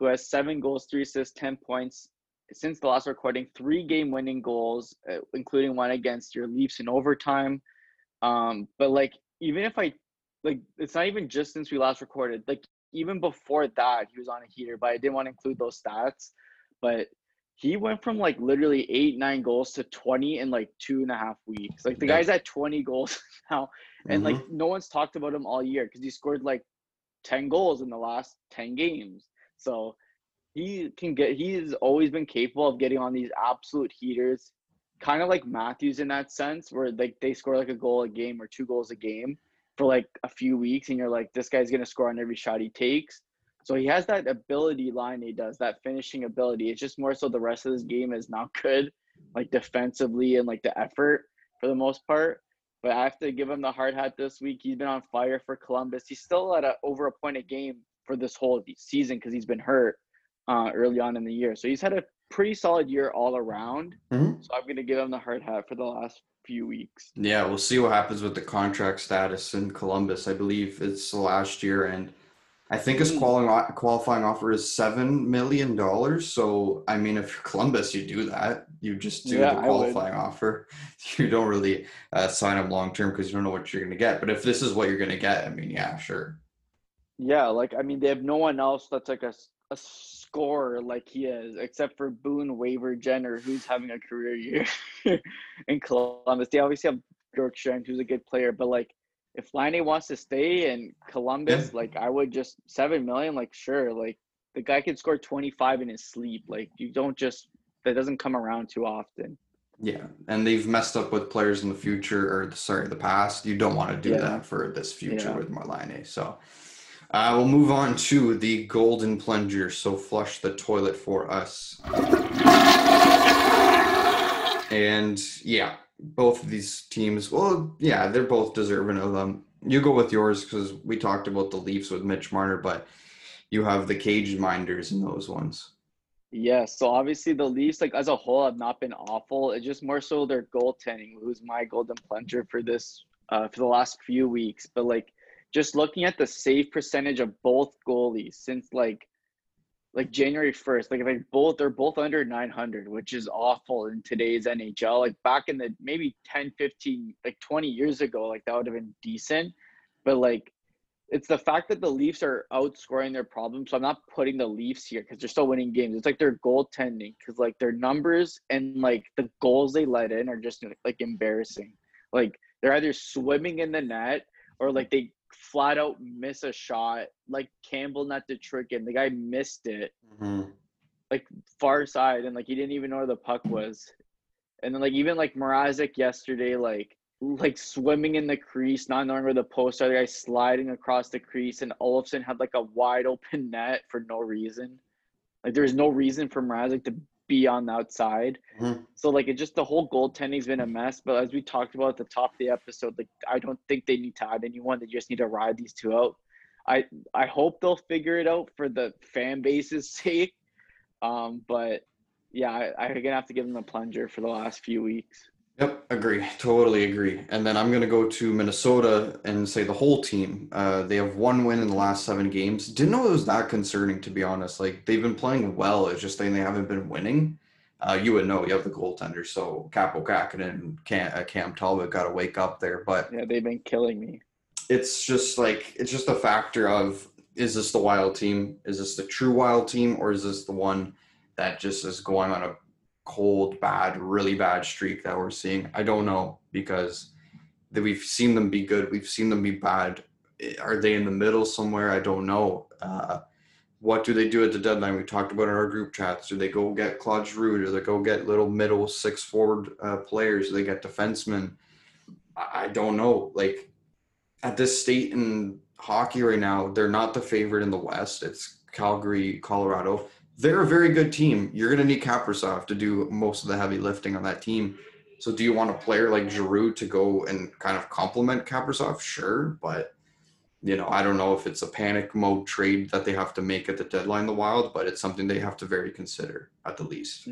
who has seven goals, three assists, 10 points since the last recording, three game winning goals, uh, including one against your Leafs in overtime. Um, but like, even if I, like, it's not even just since we last recorded, like, even before that, he was on a heater, but I didn't want to include those stats. But he went from like literally eight, nine goals to 20 in like two and a half weeks. Like the yeah. guy's at 20 goals <laughs> now. And mm-hmm. like no one's talked about him all year because he scored like 10 goals in the last 10 games. So he can get, he's always been capable of getting on these absolute heaters, kind of like Matthews in that sense, where like they score like a goal a game or two goals a game for like a few weeks. And you're like, this guy's to score on every shot he takes. So he has that ability line he does, that finishing ability. It's just more so the rest of his game is not good, like defensively and like the effort for the most part. But I have to give him the hard hat this week. He's been on fire for Columbus. He's still at a over a point a game for this whole season because he's been hurt uh, early on in the year. So he's had a pretty solid year all around. Mm-hmm. So I'm going to give him the hard hat for the last few weeks. Yeah, we'll see what happens with the contract status in Columbus. I believe it's the last year and – I think his qualifying qualifying offer is seven million dollars. So I mean, if you're Columbus, you do that. You just do yeah, the qualifying offer. <laughs> You don't really uh, sign him long term because you don't know what you're going to get. But if this is what you're going to get, I mean, yeah, sure. Yeah, like I mean, they have no one else that's like a a scorer like he is, except for Boone Waver Jenner, who's having a career year <laughs> in Columbus. They obviously have Bjorkstrand, who's a good player, but like if Laine wants to stay in Columbus, yeah. like I would just seven million, like sure, like the guy can score twenty five in his sleep. Like you don't just that doesn't come around too often. Yeah, and they've messed up with players in the future, or sorry, the past. You don't want to do yeah. that for this future yeah. with Marlene. So uh, we'll move on to the golden plunger. So flush the toilet for us. And yeah, both of these teams, well, yeah, they're both deserving of them. You go with yours because we talked about the Leafs with Mitch Marner, but you have the cage minders in those ones. Yeah, so obviously the Leafs, like as a whole, have not been awful. It's just more so their goaltending, who's my golden plunger for this uh, for the last few weeks. But like just looking at the save percentage of both goalies since like like January 1st. Like if they both they're both under 900, which is awful in today's NHL. Like back in the maybe 10, 15, like 20 years ago, like that would have been decent. But like it's the fact that the Leafs are outscoring their problems. So I'm not putting the Leafs here because they're still winning games. It's like their goaltending because like their numbers and like the goals they let in are just like embarrassing. Like they're either swimming in the net or like they flat out miss a shot like Campbell not to trick him. The guy missed it, mm-hmm. like far side, and like he didn't even know where the puck was. And then like even like Mrazek yesterday, like like swimming in the crease, not knowing where the posts are. The guy sliding across the crease, and Olofsson had like a wide open net for no reason. Like there's no reason for Mrazek to be on the outside. Mm-hmm. So like it just the whole goaltending's been a mess. But as we talked about at the top of the episode, like I don't think they need to add anyone. They just need to ride these two out. I I hope they'll figure it out for the fan base's <laughs> sake. Um, but yeah, I, I'm gonna have to give them the plunger for the last few weeks. Yep, agree. Totally agree. And then I'm going to go to Minnesota and say the whole team. Uh, they have one win in the last seven games. Didn't know it was that concerning, to be honest. Like they've been playing well. It's just they haven't been winning. Uh, you would know. You have the goaltender, so Kaapo Kähkönen and Cam, uh, Cam Talbot got to wake up there. But yeah, they've been killing me. It's just like it's just a factor of is this the wild team? Is this the true wild team, or is this the one that just is going on a cold, bad, really bad streak that we're seeing. I don't know because that we've seen them be good, we've seen them be bad. Are they in the middle somewhere? I don't know. Uh, what do they do at the deadline? We talked about in our group chats. Do they go get Claude Giroux? Do they go get little middle six forward uh, players? Do they get defensemen? I, I don't know. Like at this state in hockey right now, they're not the favorite in the West. It's Calgary, Colorado they're a very good team. You're going to need Kaprizov to do most of the heavy lifting on that team. So, do you want a player like Giroux to go and kind of complement Kaprizov? Sure, but you know, I don't know if it's a panic mode trade that they have to make at the deadline, the Wild, but it's something they have to very consider at the least.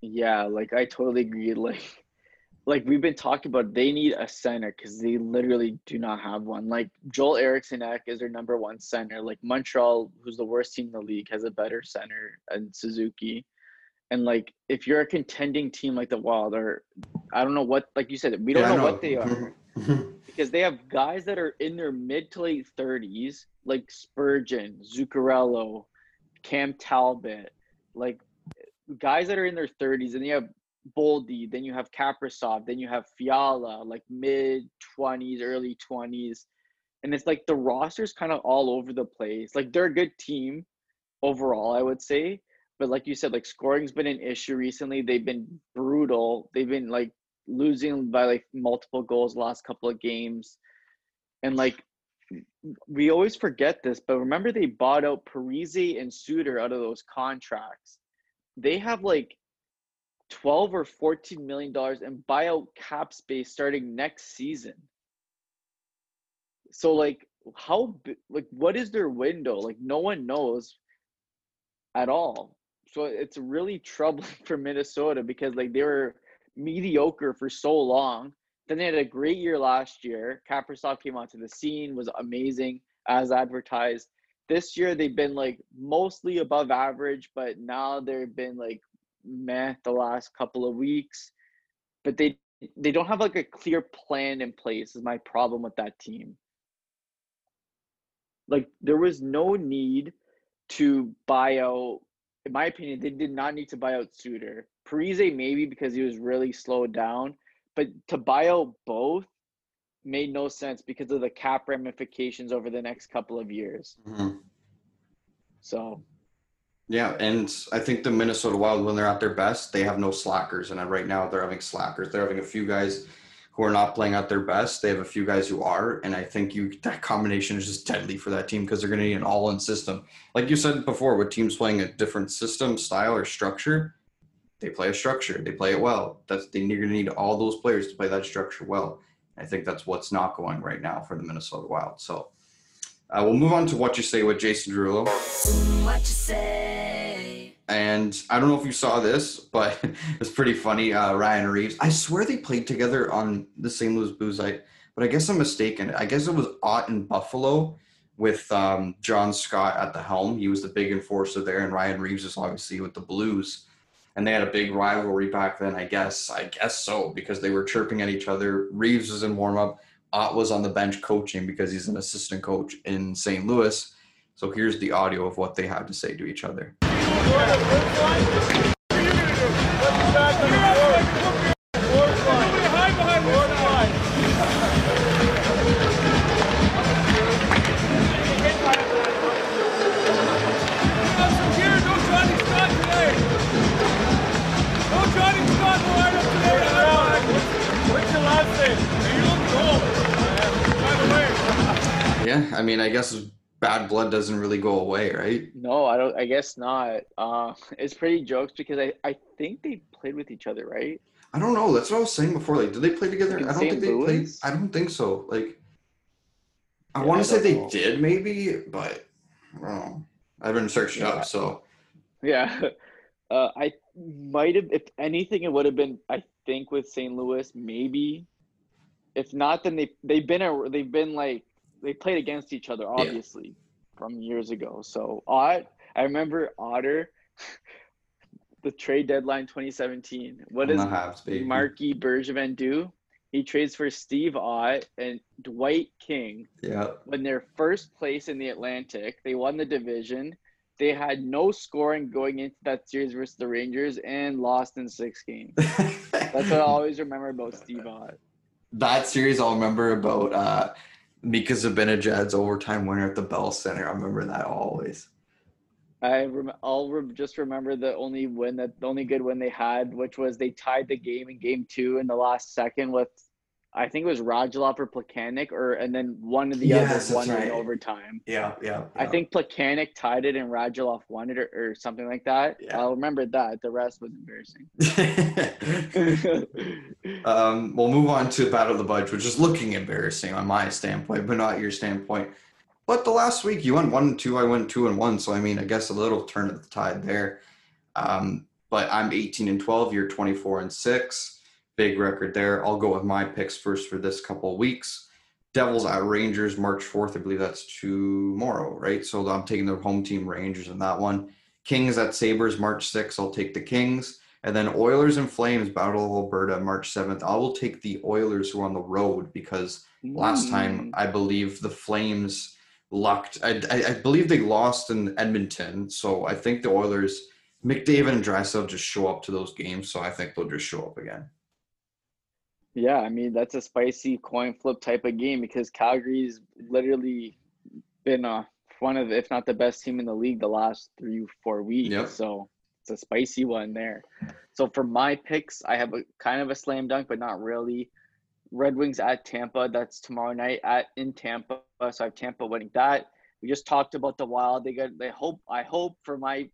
Yeah, like I totally agree. Like like we've been talking about, they need a center because they literally do not have one. Like Joel Eriksson Ek is their number one center. Like Montreal, who's the worst team in the league, has a better center than Suzuki. And like if you're a contending team like the Wild, or I don't know what, like you said, we don't Yeah, I know, what they are are. <laughs> <laughs> because they have guys that are in their mid to late thirties, like Spurgeon, Zuccarello, Cam Talbot, like guys that are in their thirties, and they have Boldy, then you have Kaprizov, then you have Fiala, like mid twenties, early twenties, and it's like the roster's kind of all over the place. Like they're a good team overall, I would say, but like you said, like scoring's been an issue recently. They've been brutal. They've been like losing by like multiple goals last couple of games. And like we always forget this, but remember they bought out Parise and Suter out of those contracts. They have like 12 or 14 million dollars in buyout cap space starting next season. So like how like what is their window? Like no one knows at all. So it's really <laughs> troubling for Minnesota because like they were mediocre for so long. Then they had a great year last year. Kaprizov came onto the scene, was amazing as advertised. This year they've been like mostly above average, but now they've been like meh the last couple of weeks. But they they don't have like a clear plan in place is my problem with that team. Like there was no need to buy out in my opinion, they did not need to buy out Suter. Parise maybe because he was really slowed down, but to buy out both made no sense because of the cap ramifications over the next couple of years. Mhm. So Yeah, and I think the Minnesota Wild, when they're at their best, they have no slackers. And right now, they're having slackers. They're having a few guys who are not playing at their best. They have a few guys who are, and I think you that combination is just deadly for that team because they're going to need an all-in system. Like you said before, with teams playing a different system, style, or structure, they play a structure. They play it well. That's they're going to need all those players to play that structure well. I think that's what's not going right now for the Minnesota Wild. So. Uh, we'll move on to what you say with Jason Derulo. What you say? And I don't know if you saw this, but <laughs> it's pretty funny. Uh, Ryan Reaves. I swear they played together on the St. Louis Blues. I, but I guess I'm mistaken. I guess it was Ott in Buffalo with um, John Scott at the helm. He was the big enforcer there, and Ryan Reaves is obviously with the Blues. And they had a big rivalry back then. I guess. I guess so because they were chirping at each other. Reaves was in warm up. Ott was on the bench coaching because he's an assistant coach in St. Louis. So here's the audio of what they had to say to each other. Yeah, I mean, I guess bad blood doesn't really go away, right? no, I don't I guess not. Uh it's pretty jokes because I, I think they played with each other, right? I don't know. That's what I was saying before. Like, did they play together? In I don't St. think they played. I don't think so. Like, I Yeah, want to say they know. did, maybe, but I don't know. I haven't searched Yeah. up, so Yeah. <laughs> Uh, I might have, if anything, it would have been, I think, with St. Louis, maybe. If not, then they they've been a, they've been like they played against each other, obviously, from years ago. So Ott, I remember Otter, <laughs> the trade deadline 2017. What does the Habs, baby. Marky Bergevin do? He trades for Steve Ott and Dwight King Yeah. when they're first place in the Atlantic. They won the division. They had no scoring going into that series versus the Rangers and lost in six games. <laughs> That's what I always remember about Steve Ott. that series I'll remember about uh Mika Zibanejad's overtime winner at the Bell Center. I remember that always. I rem- I'll re- just remember the only win that the only good win they had, which was they tied the game in game two in the last second with, I think it was Radulov or Plekanec, or and then one of the Yes, others that's won it right. in overtime. Yeah, yeah. I think Plekanec tied it and Radulov won it or, or something like that. Yeah. I'll remember that. The rest was embarrassing. <laughs> um, we'll move on to Battle of the Buds, which is looking embarrassing on my standpoint, but not your standpoint. But the last week you went one and two, I went two and one. So I mean, I guess a little turn of the tide there. Um, but I'm 18 and 12. You're 24 and six. Big record there. I'll go with my picks first for this couple of weeks. Devils at Rangers, March 4th. I believe that's tomorrow, right? So I'm taking the home team Rangers in that one. Kings at Sabres, March 6th. I'll take the Kings. And then Oilers and Flames, Battle of Alberta, March 7th. I will take the Oilers who are on the road because last time Mm. I believe the Flames lucked. I, I, I believe they lost in Edmonton. So I think the Oilers, McDavid and Draisaitl just show up to those games. So I think they'll just show up again. Yeah, I mean that's a spicy coin flip type of game because Calgary's literally been uh, one of, if not the best team in the league the last three four weeks. Yep. So it's a spicy one there. So for my picks, I have a kind of a slam dunk, but not really. Red Wings at Tampa. That's tomorrow night at in Tampa. So I have Tampa winning that. We just talked about the Wild. They got. They hope. I hope for my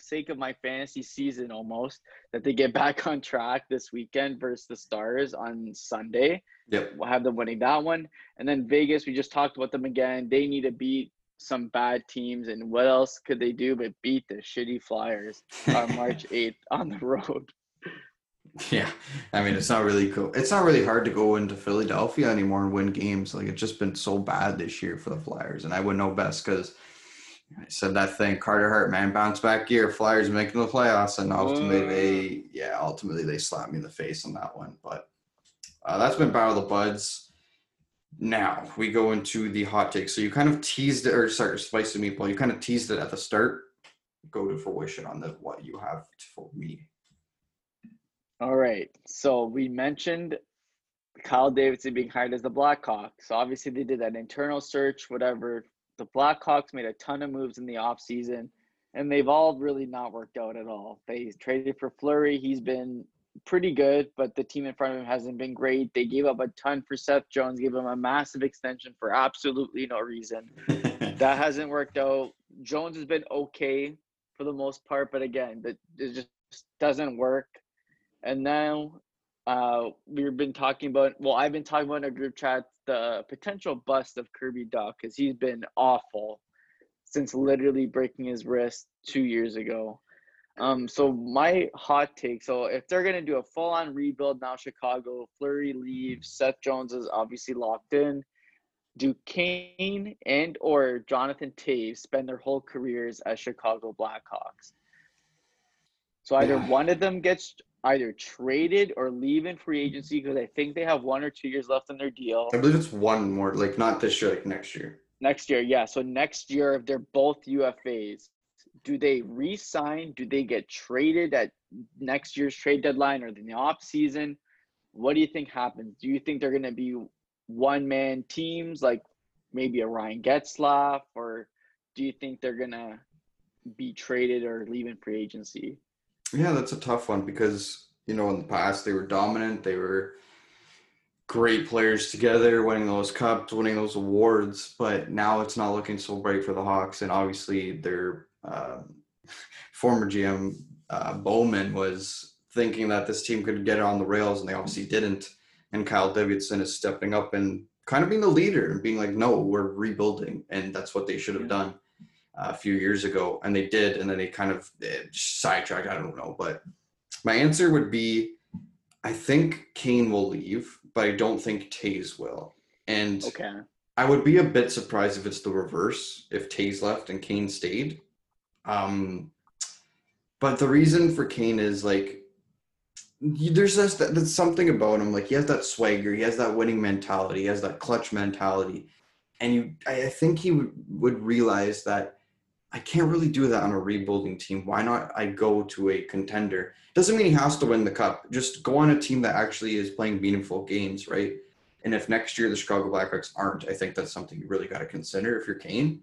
sake of my fantasy season almost that they get <laughs> back on track this weekend versus the Stars on Sunday. Yep. We'll have them winning that one. And then Vegas, we just talked about them again. They need to beat some bad teams. And what else could they do but beat the shitty Flyers on <laughs> March 8th on the road? <laughs> Yeah, I mean it's not really cool. It's not really hard to go into Philadelphia anymore and win games. Like it's just been so bad this year for the Flyers, and I would know best because I said that thing. Carter Hart, man, bounce back year. Flyers making the playoffs, and ultimately they, yeah, ultimately they slapped me in the face on that one. But uh, that's been Battle of the Buds. Now we go into the hot take. So you kind of teased it, or sorry, spicy meatball. You kind of teased it at the start. Go to fruition on the what you have for me. All right. So we mentioned Kyle Davidson being hired as the Blackhawks. So obviously they did that internal search, whatever. The Blackhawks made a ton of moves in the offseason, and they've all really not worked out at all. They traded for Fleury. He's been pretty good, but the team in front of him hasn't been great. They gave up a ton for Seth Jones, gave him a massive extension for absolutely no reason. <laughs> That hasn't worked out. Jones has been okay for the most part, but again, that it just doesn't work. And now uh, we've been talking about, well, I've been talking about in a group chat the potential bust of Kirby Dach because he's been awful since literally breaking his wrist two years ago. Um, so my hot take, so if they're gonna do a full-on rebuild now, Chicago, Fleury leaves, Seth Jones is obviously locked in. Do Kane and or Jonathan Toews spend their whole careers as Chicago Blackhawks? So either Yeah. one of them gets either traded or leave in free agency because I think they have one or two years left on their deal. I believe it's one more, like not this year, like next year. Next year, yeah. So next year, if they're both UFAs, do they re-sign? Do they get traded at next year's trade deadline or in the off season? What do you think happens? Do you think they're going to be one-man teams like maybe a Ryan Getzlaf, or do you think they're going to be traded or leave in free agency? Yeah, that's a tough one because you know in the past they were dominant. They were great players together, winning those cups, winning those awards. But now it's not looking so bright for the Hawks, and obviously their um, <laughs> former GM uh, Bowman was thinking that this team could get it on the rails, and they obviously didn't. And Kyle Davidson is stepping up and kind of being the leader and being like, "No, we're rebuilding," and that's what they should have Yeah. done uh, a few years ago, and they did, and then they kind of sidetracked. I don't know, but my answer would be, I think Kane will leave, but I don't think Toews will, and Okay. I would be a bit surprised if it's the reverse, if Toews left and Kane stayed. Um, but the reason for Kane is like, there's this, there's something about him. Like he has that swagger, he has that winning mentality, he has that clutch mentality, and you, I, I think he would, would realize that I can't really do that on a rebuilding team. Why not? I go to a contender. Doesn't mean he has to win the cup. Just go on a team that actually is playing meaningful games, right? And if next year the Chicago Blackhawks aren't, I think that's something you really got to consider if you're Kane.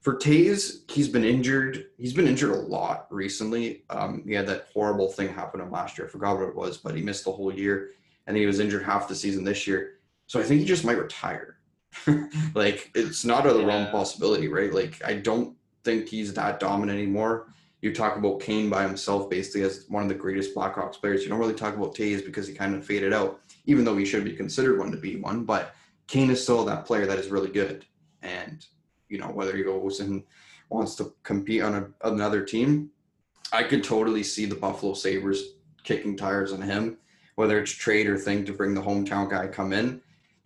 For Toews, he's been injured. He's been injured a lot recently. Um, he had that horrible thing happen to him last year. I forgot what it was, but he missed the whole year, and he was injured half the season this year. So I think he just might retire. <laughs> like it's not a wrong Yeah. possibility, right? Like I don't think he's that dominant anymore. You talk about Kane by himself basically as one of the greatest Blackhawks players. You don't really talk about Toews because he kind of faded out, even though he should be considered one to be one. But Kane is still that player that is really good. And, you know, whether he goes and wants to compete on a, another team, I could totally see the Buffalo Sabres kicking tires on him whether it's trade or thing to bring the hometown guy come in.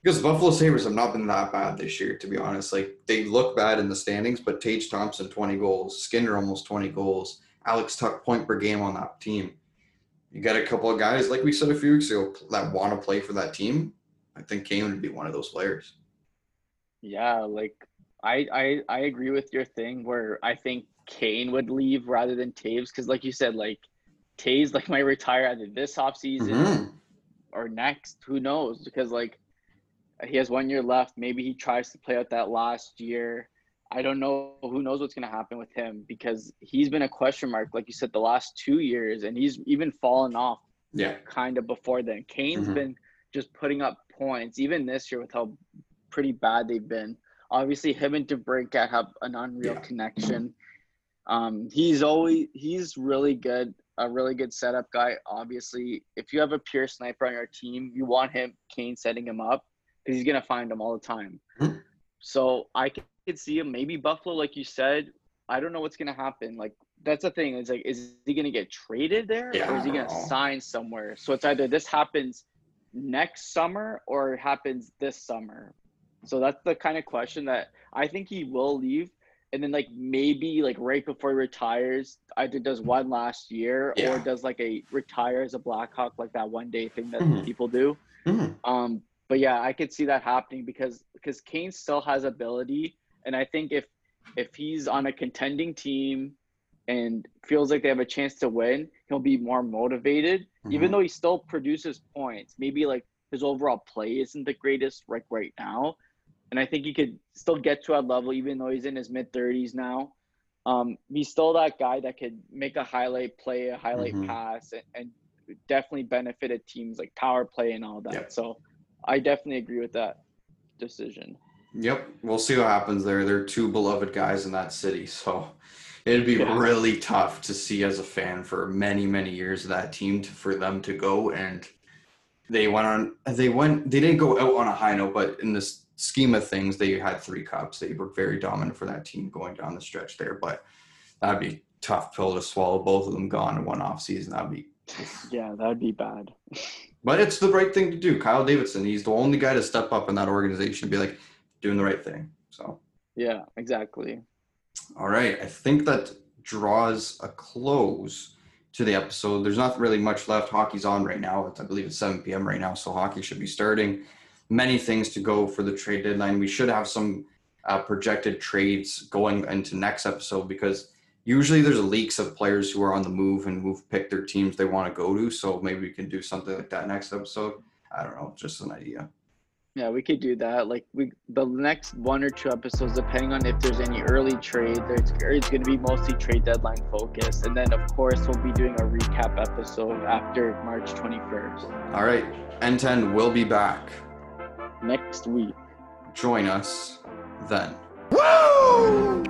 Because the Buffalo Sabres have not been that bad this year, to be honest. Like they look bad in the standings, but Tage Thompson, 20 goals, Skinner almost 20 goals, Alex Tuch point per game on that team. You got a couple of guys, like we said a few weeks ago, that want to play for that team. I think Kane would be one of those players. Yeah, like I I I agree with your thing where I think Kane would leave rather than Toews because, like you said, like Toews like <laughs> might retire either this offseason Mhm. or next. Who knows? Because like he has one year left. Maybe he tries to play out that last year. I don't know. Who knows what's going to happen with him because he's been a question mark, like you said, the last two years, and he's even fallen off Yeah. kind of before then. Kane's Mhm. been just putting up points, even this year with how pretty bad they've been. Obviously, him and DeBrincat have an unreal Yeah. connection. Um, he's always he's really good, a really good setup guy. Obviously, if you have a pure sniper on your team, you want him Kane setting him up because he's gonna find them all the time. Mhm. So I could see him maybe Buffalo, like you said. I don't know what's gonna happen. Like that's the thing. It's like, is he gonna get traded there, Yeah, or is he gonna sign somewhere? So it's either this happens next summer or it happens this summer. So that's the kind of question that I think he will leave, and then like maybe like right before he retires, either does one last year Yeah. or does like a retire as a Blackhawk, like that one day thing that Mhm. people do. Mhm. Um, but yeah, I could see that happening because because Kane still has ability, and I think if if he's on a contending team and feels like they have a chance to win, he'll be more motivated. Even Mhm. though he still produces points, maybe like his overall play isn't the greatest right right now, and I think he could still get to a level even though he's in his mid thirties now. Um, he's still that guy that could make a highlight play, a highlight Mhm. pass, and, and definitely benefited teams like power play and all that. Yep. So I definitely agree with that decision. Yep, we'll see what happens there. They're two beloved guys in that city, so it'd be Yeah. really tough to see as a fan for many, many years of that team to, for them to go and they went on. They went. They didn't go out on a high note, but in this scheme of things, they had three cups. They were very dominant for that team going down the stretch there. But that'd be tough pill to swallow. Both of them gone in one off season. That'd be. Yeah, that'd be bad. <laughs> But it's the right thing to do. Kyle Davidson. He's the only guy to step up in that organization and be like doing the right thing. So. Yeah, exactly. All right. I think that draws a close to the episode. There's not really much left. Hockey's on right now. It's, I believe it's 7 p.m. right now, so hockey should be starting. Many things to go for the trade deadline. We should have some uh, projected trades going into next episode because usually there's leaks of players who are on the move and who've picked their teams they want to go to. So maybe we can do something like that next episode. I don't know, just an idea. Yeah, we could do that. Like we, the next one or two episodes, depending on if there's any early trade, there's it's going to be mostly trade deadline focused, and then of course we'll be doing a recap episode after March 21st All right. N10 will be back. next week. Join us then. Woo!